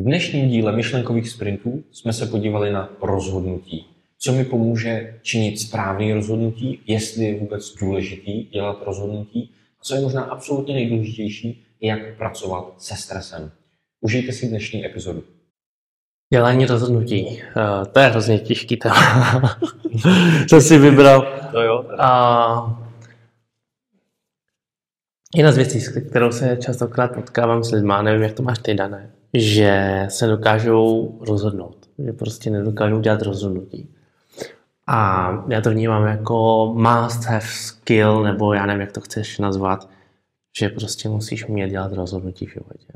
V dnešním díle myšlenkových sprintů jsme se podívali na rozhodnutí. Co mi pomůže činit správné rozhodnutí, jestli je vůbec důležitý dělat rozhodnutí, a co je možná absolutně nejdůležitější, jak pracovat se stresem. Užijte si dnešní epizodu. Dělání rozhodnutí. Uh, to je hrozně těžký téma. Co si vybral. To jo. A jedna z věcí, s kterou se častokrát potkávám s lidmi, nevím, jak to máš ty dané, že se dokážou rozhodnout, že prostě nedokážou dělat rozhodnutí. A já to vnímám jako must have skill, nebo já nevím, jak to chceš nazvat, že prostě musíš umět dělat rozhodnutí v životě.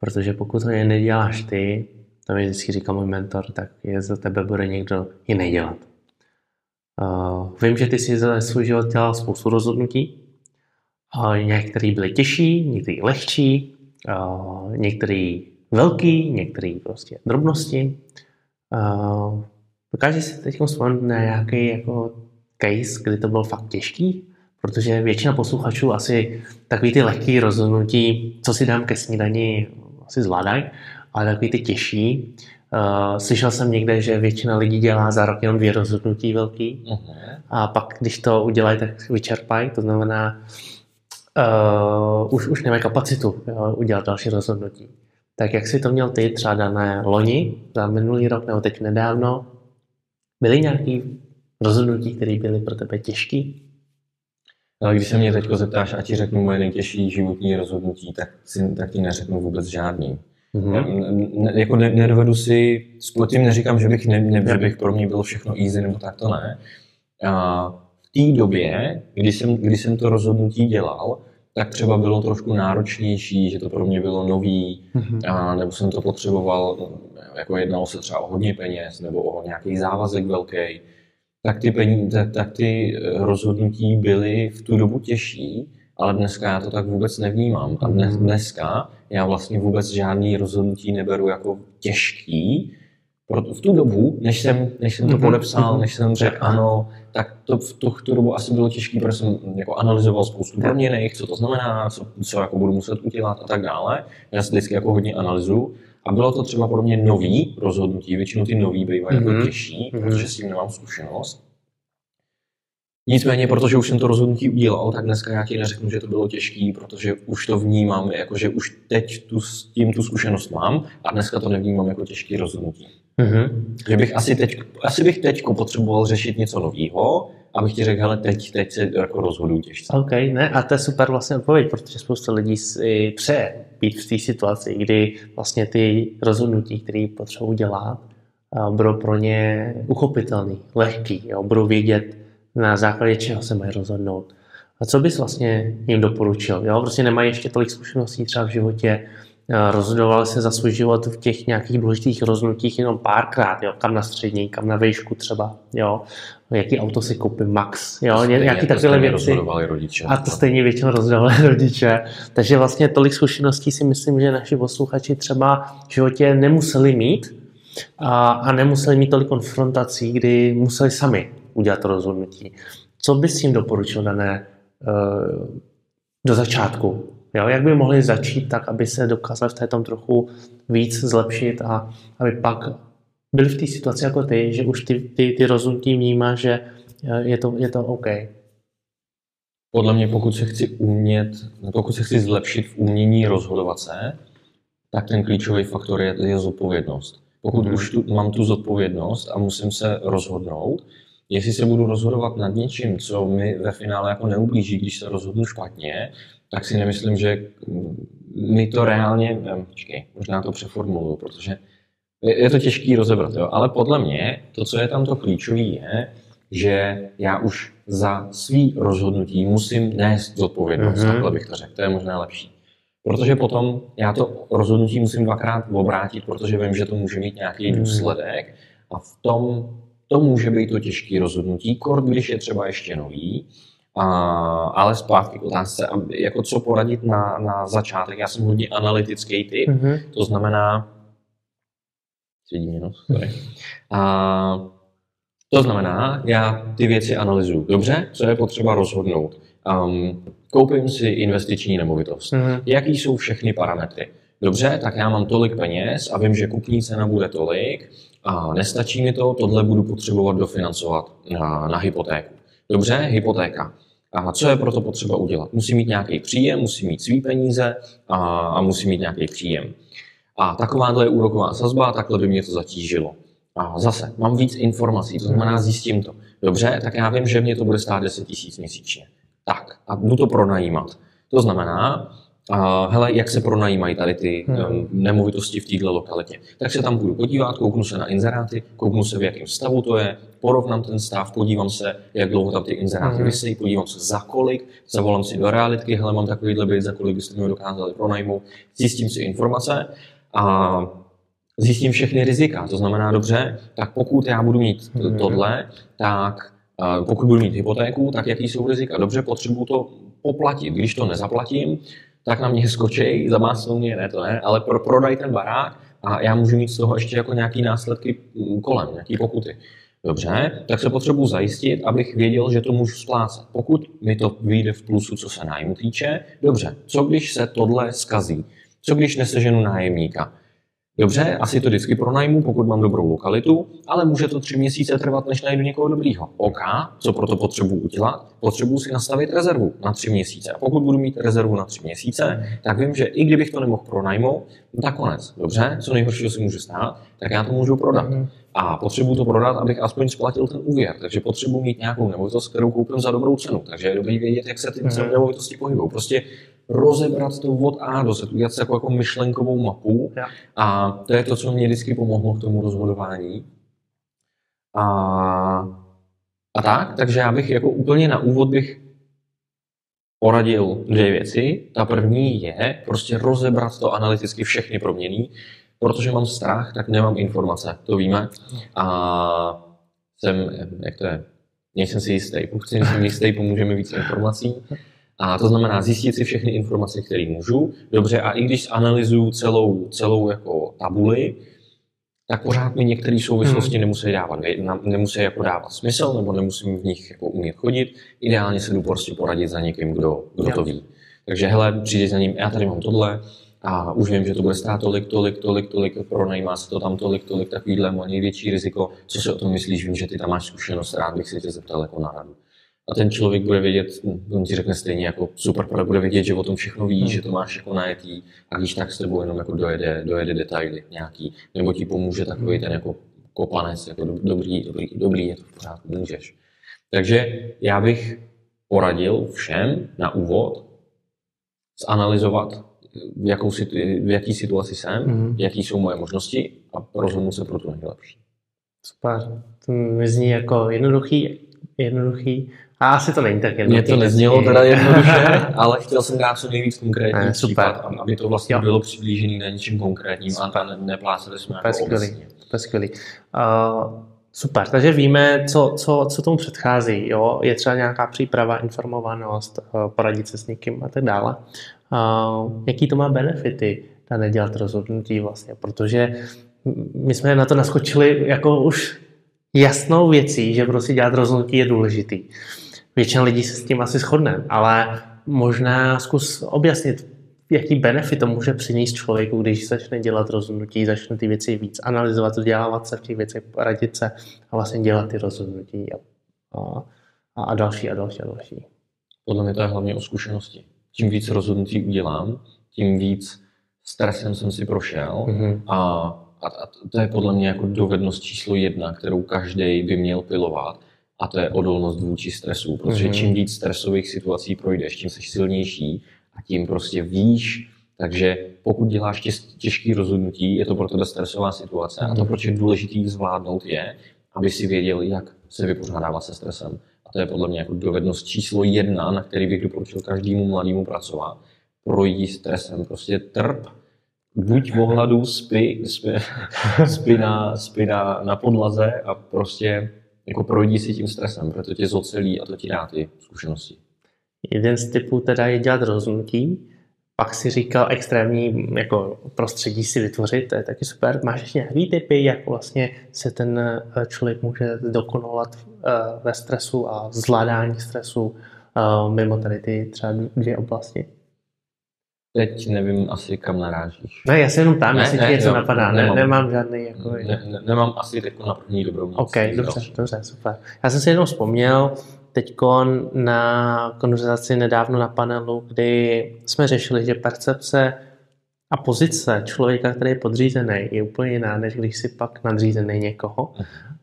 Protože pokud to neděláš ty, to mi vždycky říká můj mentor, tak je za tebe bude někdo jiný dělat. Uh, vím, že ty jsi za svůj život dělal spoustu rozhodnutí. Některé byly těžší, některé lehčí, některé velký, některé prostě drobnosti. Dokážeš si teď vzpomenout na nějaký jako case, kdy to bylo fakt těžký? Protože většina posluchačů asi takový ty lehký rozhodnutí, co si dám ke snídani, asi zvládají, ale takový ty těžší. Uh, slyšel jsem někde, že většina lidí dělá za rok jenom dvě rozhodnutí velký uh-huh. a pak, když to udělají, tak vyčerpají. To znamená, uh, už, už nemají kapacitu jo, udělat další rozhodnutí. Tak jak jsi to měl ty třeba dané loni, za minulý rok nebo teď nedávno? Byly nějaké rozhodnutí, které byly pro tebe těžké? Ale když se mě teď zeptáš a ti řeknu moje nejtěžší životní rozhodnutí, tak, si, tak ti neřeknu vůbec žádný. Mm-hmm. Ne, jako ne, nedovedu si, s tím neříkám, že bych, ne, ne, že bych pro mě bylo všechno easy, nebo tak to ne. A té době, kdy jsem, kdy jsem to rozhodnutí dělal, tak třeba bylo trošku náročnější, že to pro mě bylo nový, mm-hmm. a, nebo jsem to potřeboval, jako jednalo se třeba o hodně peněz, nebo o nějaký závazek velký, tak ty, peníze, tak, tak ty rozhodnutí byly v tu dobu těžší, ale dneska já to tak vůbec nevnímám. A dnes, mhm. dneska já vlastně vůbec žádný rozhodnutí neberu jako těžký, v tu dobu, než jsem, než jsem to mhm. podepsal, mhm. než jsem řekl ano, tak to v tu, tu dobu asi bylo těžké, protože jsem jako analyzoval spoustu proměných, co to znamená, co, co jako budu muset udělat a tak dále. Já si vždycky jako hodně analyzuju. A bylo to třeba pro mě nový rozhodnutí, většinou ty nový bývají mm-hmm. jako těžší, protože s tím nemám zkušenost. Nicméně, protože už jsem to rozhodnutí udělal, tak dneska já ti neřeknu, že to bylo těžké, protože už to vnímám, jako že už teď tu, s tím tu zkušenost mám a dneska to nevnímám jako těžké rozhodnutí. Mm-hmm. Že bych asi, teď, asi bych teď potřeboval řešit něco nového, abych ti řekl, hele, teď, teď se jako rozhoduju těžce. OK, ne, a to je super vlastně odpověď, protože spousta lidí si přeje být v té situaci, kdy vlastně ty rozhodnutí, které potřebují dělat, budou pro ně uchopitelný, lehký, jo, budou vědět, na základě čeho se mají rozhodnout. A co bys vlastně jim doporučil? Jo? Prostě nemají ještě tolik zkušeností třeba v životě, rozhodovali se za svůj život v těch nějakých důležitých rozhodnutích jenom párkrát, jo? kam na střední, kam na výšku třeba, jo? jaký auto si koupím, max, jo? Stejně, nějaký takové věci. Rodiče, a to stejně většinou rozhodovali rodiče. Takže vlastně tolik zkušeností si myslím, že naši posluchači třeba v životě nemuseli mít a, a nemuseli mít tolik konfrontací, kdy museli sami udělat to rozhodnutí. Co bys jim doporučil dané uh, do začátku? Jo? Jak by mohli začít tak, aby se dokázali v tom trochu víc zlepšit a aby pak byli v té situaci jako ty, že už ty, ty, ty rozhodnutí vnímá, že eh, je to, je to OK. Podle mě, pokud se chci umět, pokud se chci zlepšit v umění rozhodovat se, tak ten klíčový faktor je, je zodpovědnost. Pokud mm. už tu, mám tu zodpovědnost a musím se rozhodnout, jestli se budu rozhodovat nad něčím, co mi ve finále jako neublíží, když se rozhodnu špatně, tak si nemyslím, že mi to reálně, počkej, možná to přeformuluju, protože je to těžký rozebrat, jo? ale podle mě to, co je tam to klíčové, je, že já už za svý rozhodnutí musím nést zodpovědnost, mm-hmm. takhle bych to řekl, to je možná lepší. Protože potom já to rozhodnutí musím dvakrát obrátit, protože vím, že to může mít nějaký mhm. důsledek a v tom to může být to těžké rozhodnutí, kort, když je třeba ještě nový, a, ale zpátky k otázce, jako co poradit na, na začátek. Já jsem hodně analytický typ, mm-hmm. to znamená, svědí mě nos, sorry. A, to znamená, já ty věci analyzuju. Dobře, co je potřeba rozhodnout? Um, koupím si investiční nemovitost. Mm-hmm. Jaký jsou všechny parametry? Dobře, tak já mám tolik peněz a vím, že kupní cena bude tolik a nestačí mi to, tohle budu potřebovat dofinancovat na, na hypotéku. Dobře, hypotéka. A co je proto potřeba udělat? Musí mít nějaký příjem, musí mít svý peníze a, a musí mít nějaký příjem. A takováhle je úroková sazba, takhle by mě to zatížilo. A zase, mám víc informací, to znamená zjistím to. Dobře, tak já vím, že mě to bude stát 10 000 měsíčně. Tak, a budu to pronajímat. To znamená, a hele, jak se pronajímají tady ty um, nemovitosti v této lokalitě. Tak se tam budu podívat, kouknu se na inzeráty, kouknu se, v jakém stavu to je, porovnám ten stav, podívám se, jak dlouho tam ty inzeráty Mhm. vysí, podívám se za kolik, zavolám si do realitky, hele, mám takovýhle byt, za kolik byste mi ho dokázali pronajmout, zjistím si informace a zjistím všechny rizika. To znamená, dobře, tak pokud já budu mít Mhm. tohle, tak pokud budu mít hypotéku, tak jaký jsou rizika? Dobře, potřebuju to poplatit. Když to nezaplatím, tak na mě skočej, zamásnou mě, ne to ne, ale pro, prodaj ten barák a já můžu mít z toho ještě jako nějaký následky mm, kolem, nějaký pokuty. Dobře, tak se potřebuji zajistit, abych věděl, že to můžu splácet. Pokud mi to vyjde v plusu, co se nájmu týče, dobře, co když se tohle skazí? Co když neseženu nájemníka? Dobře, asi to vždycky pronajmu, pokud mám dobrou lokalitu, ale může to tři měsíce trvat, než najdu někoho dobrýho. OK, co proto potřebuji udělat? Potřebuji si nastavit rezervu na tři měsíce. A pokud budu mít rezervu na tři měsíce, tak vím, že i kdybych to nemohl pronajmout, no tak konec. Dobře, co nejhoršího si může stát, tak já to můžu prodat. Mhm. A potřebuji to prodat, abych aspoň splatil ten úvěr. Takže potřebuji mít nějakou nemovitost, kterou koupím za dobrou cenu. Takže je dobrý vědět, jak se ty Mhm. nemovitosti pohybují. Prostě rozebrat to od A do Z, udělat si jako, jako myšlenkovou mapu. Jo. A to je to, co mě vždycky pomohlo k tomu rozhodování. A, a tak, takže já bych jako úplně na úvod bych poradil dvě věci. Ta první je prostě rozebrat to analyticky všechny proměny, protože mám strach, tak nemám informace, to víme. A jsem, jak to je, nejsem si jistý. Pokud si nejsem jistý, pomůže mi víc informací. A to znamená zjistit si všechny informace, které můžu. Dobře, a i když analyzuju celou, celou jako tabuli, tak pořád mi některé souvislosti nemusí dávat, na- nemusí jako dávat smysl, nebo nemusím v nich jako umět chodit. Ideálně se jdu prostě poradit za někým, kdo, kdo to ví. Takže hele, přijde za ním, já tady mám tohle, a už vím, že to bude stát tolik, tolik, tolik, tolik, pronajímá se to tam tolik, tolik, takovýhle má největší riziko. Co si o tom myslíš? Vím, že ty tam máš zkušenost, rád bych se tě zeptal jako na radu. A ten člověk bude vědět, on ti řekne stejně jako super, ale bude vědět, že o tom všechno ví, Hmm. že to máš jako najetý a když tak s tebou jenom jako dojede, dojede detaily nějaký, nebo ti pomůže takový ten jako kopanec, jako do- dobrý, dobrý, dobrý, je to v pořádku, můžeš. Takže já bych poradil všem na úvod zanalizovat, v, jakou, situ- v jaký situaci jsem, Mhm. jaký jsou moje možnosti a rozhodnout se pro tu nejlepší. Super. To mi zní jako jednoduchý, jednoduchý. A asi to není tak jednoduchý. Mně to neznělo teda jednoduše, ale chtěl jsem dát co nejvíc konkrétní Ne, super. případ, aby to vlastně Jo. bylo přiblížené na něčem konkrétním a, a ne, nepláceli jsme To je jako skvělý. je skvělý. Uh, super, takže víme, co, co, co tomu předchází. Jo? Je třeba nějaká příprava, informovanost, uh, poradit se s někým a tak dále. Uh, jaký to má benefity, ta nedělat rozhodnutí vlastně, protože my jsme na to naskočili jako už jasnou věcí, že prostě dělat rozhodnutí je důležitý. Většina lidí se s tím asi shodne, ale možná zkus objasnit, jaký benefit to může přinést člověku, když začne dělat rozhodnutí, začne ty věci víc analyzovat, vzdělávat se v těch věcech, radit se a vlastně dělat ty rozhodnutí a, a, a další a další a další. Podle mě to je hlavně o zkušenosti. Čím víc rozhodnutí udělám, tím víc stresem jsem si prošel Mhm. a, a, a to je podle mě jako dovednost číslo jedna, kterou každý by měl pilovat a to je odolnost vůči stresu, protože Mhm. čím víc stresových situací projdeš, tím jsi silnější a tím prostě víš, takže pokud děláš těž, těžký rozhodnutí, je to pro tebe stresová situace a to, Mhm. proč je důležitý zvládnout, je, aby si věděl, jak se vypořádávat se stresem. A to je podle mě jako dovednost číslo jedna, na který bych doporučil každému mladému pracovat. Projdi stresem, prostě trp, buď v ohladu, spí, spí, spí, na, spí na, na podlaze a prostě jako projdi si tím stresem, protože to tě zocelí a to ti dá ty zkušenosti. Jeden z typů teda je dělat rozhodnutí, pak si říkal extrémní jako prostředí si vytvořit, to je taky super. Máš ještě nějaký typy, jak vlastně se ten eh, člověk může dokonovat eh, ve stresu a zvládání stresu eh, mimo tady ty třeba dvě oblasti? Teď nevím asi, kam narážíš. Ne, já se jenom tam, Ne, jestli ne, ti něco jo, napadá. Ne, nemám. nemám žádný jako... Ne, ne, nemám asi teď na první dobrou nic. OK, dobře, další. dobře, super. Já jsem si jenom vzpomněl teď na konverzaci nedávno na panelu, kdy jsme řešili, že percepce a pozice člověka, který je podřízený, je úplně jiná, než když si pak nadřízený někoho.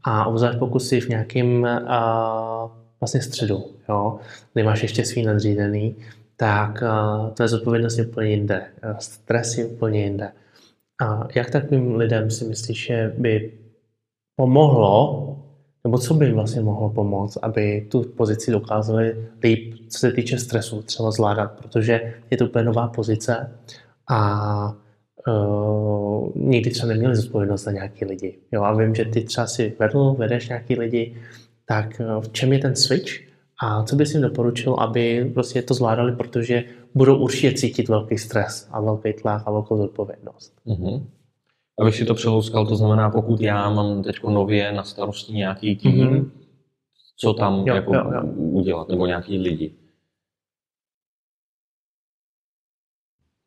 A obzvlášť pokud jsi v nějakém uh, vlastně středu, jo, kdy máš ještě svý nadřízený, tak tvoje zodpovědnost je úplně jinde, uh, stres je úplně jinde. A jak takovým lidem si myslíš, že by pomohlo, nebo co by jim vlastně mohlo pomoct, aby tu pozici dokázali líp, co se týče stresu, třeba zvládat, protože je to úplně nová pozice a uh, nikdy třeba neměli zodpovědnost za nějaký lidi. Jo, a vím, že ty třeba si vedl, vedeš nějaký lidi, tak v čem je ten switch a co bys jim doporučil, aby prostě to zvládali, protože budou určitě cítit velký stres a velký tlak a velkou zodpovědnost. Mhm. Abych si to přelouskal, to znamená, pokud já mám teď nově na starosti nějaký tým, Mhm. co tam Jo, jako jo, jo. udělat, nebo nějaký lidi.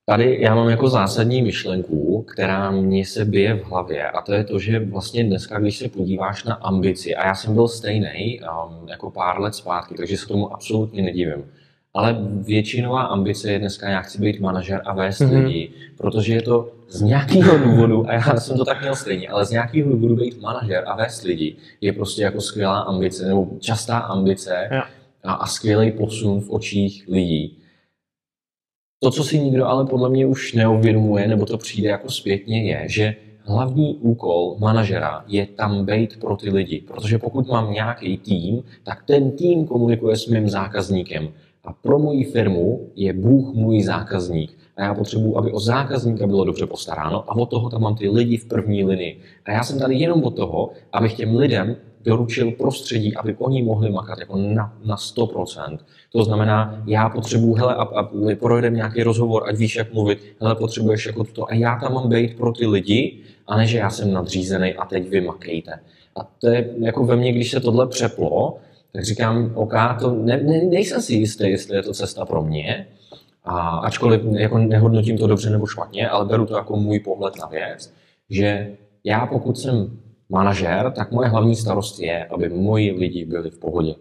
Tady já mám jako zásadní myšlenku, která mě se bije v hlavě a to je to, že vlastně dneska, když se podíváš na ambici, a já jsem byl stejný um, jako pár let zpátky, takže se tomu absolutně nedivím, ale většinová ambice je dneska, já chci být manažer a vést Mhm. mm-hmm. lidi, protože je to z nějakého důvodu, a já jsem to tak měl stejně, ale z nějakého důvodu být manažer a vést lidi je prostě jako skvělá ambice, nebo častá ambice Jo. a, a skvělý posun v očích lidí. To, co si nikdo ale podle mě už neuvědomuje, nebo to přijde jako zpětně, je, že hlavní úkol manažera je tam být pro ty lidi. Protože pokud mám nějaký tým, tak ten tým komunikuje s mým zákazníkem. A pro moji firmu je Bůh můj zákazník. A já potřebuji, aby o zákazníka bylo dobře postaráno a od toho tam mám ty lidi v první linii. A já jsem tady jenom od toho, abych těm lidem doručil prostředí, aby oni mohli makat jako na, na 100%. To znamená, já potřebuji, hele, a, a projedeme nějaký rozhovor, ať víš, jak mluvit, hele, potřebuješ jako to. A já tam mám být pro ty lidi, a ne, že já jsem nadřízený a teď vy makejte. A to je jako ve mně, když se tohle přeplo, tak říkám, OK, to ne, ne, nejsem si jistý, jestli je to cesta pro mě, a ačkoliv jako nehodnotím to dobře nebo špatně, ale beru to jako můj pohled na věc, že já pokud jsem manažer, tak moje hlavní starost je, aby moji lidi byli v pohodě.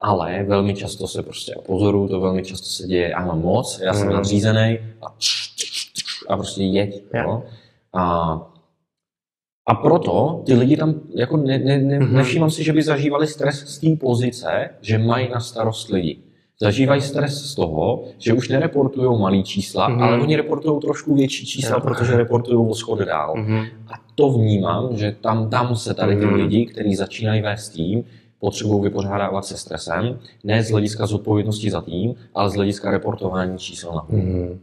Ale velmi často se prostě pozoruju, to velmi často se děje, já mám moc, já jsem Mm. nadřízený a, a prostě jeď. Jo. Jo. A, a proto ty lidi tam, jako ne, ne, ne, Mhm. nevšímám si, že by zažívali stres z té pozice, že mají na starost lidi. Zažívají stres z toho, že už nereportují malý čísla, Mhm. ale oni reportují trošku větší čísla, Jo. protože reportují o schod dál. Mhm. A to vnímám, že tam, tam se tady ty Mhm. lidi, kteří začínají vést tým, potřebují vypořádávat se stresem, ne z hlediska zodpovědnosti za tým, ale z hlediska reportování čísel na Mhm.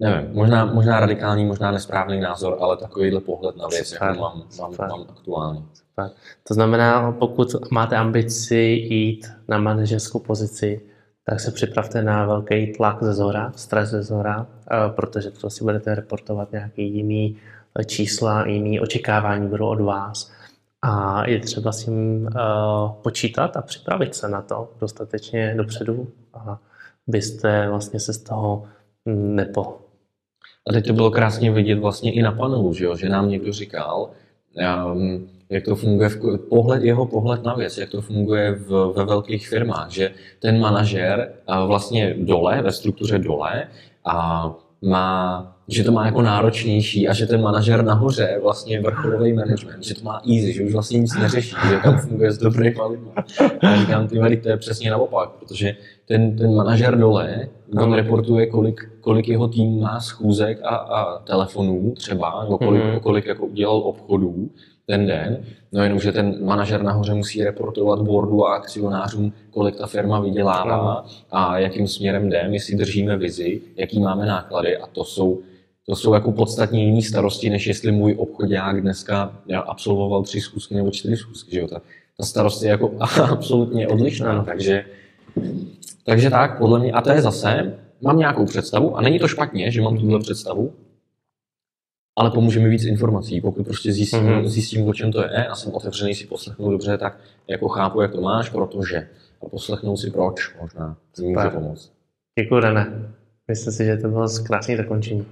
Nevím, možná, možná radikální, možná nesprávný názor, ale takovýhle pohled na věc, jako mám, mám, mám aktuálně. Super. To znamená, pokud máte ambici jít na manažerskou pozici, tak se připravte na velký tlak ze zhora, stres ze zhora, eh, protože to si budete reportovat nějaký jiný eh, čísla, jiný očekávání budou od vás. A je třeba s tím eh, počítat a připravit se na to dostatečně dopředu, a byste vlastně se z toho nepo, A teď to bylo krásně vidět vlastně i na panelu, že, jo? že nám někdo říkal, um, jak to funguje, v, pohled, jeho pohled na věc, jak to funguje v, ve velkých firmách, že ten manažer vlastně dole, ve struktuře dole, a má, že to má jako náročnější a že ten manažer nahoře, vlastně vrcholový management, že to má easy, že už vlastně nic neřeší, že tam funguje s dobrýma lidmi. A říkám, ty Mary, to je přesně naopak, protože ten, ten manažer dole, on reportuje, kolik, kolik jeho tým má schůzek a, a telefonů třeba, nebo kolik, Mhm. kolik jako udělal obchodů ten den, no jenom, že ten manažer nahoře musí reportovat boardu a akcionářům, kolik ta firma vydělává a jakým směrem jdeme, jestli držíme vizi, jaký máme náklady a to jsou to jsou jako podstatně jiné starosti, než jestli můj obchodák dneska absolvoval tři schůzky nebo čtyři schůzky. Že jo? Ta, ta starost je jako absolutně odlišná. Takže, takže tak, podle mě, a to je zase, mám nějakou představu, a není to špatně, že mám tuhle představu, ale pomůže mi víc informací. Pokud prostě zjistím, Mhm. mm-hmm. zjistím, o čem to je a jsem otevřený si poslechnout dobře, tak jako chápu, jak to máš, protože. A poslechnout si proč možná. To může pomoct. Děkuji, René. Myslím si, že to bylo krásné zakončení.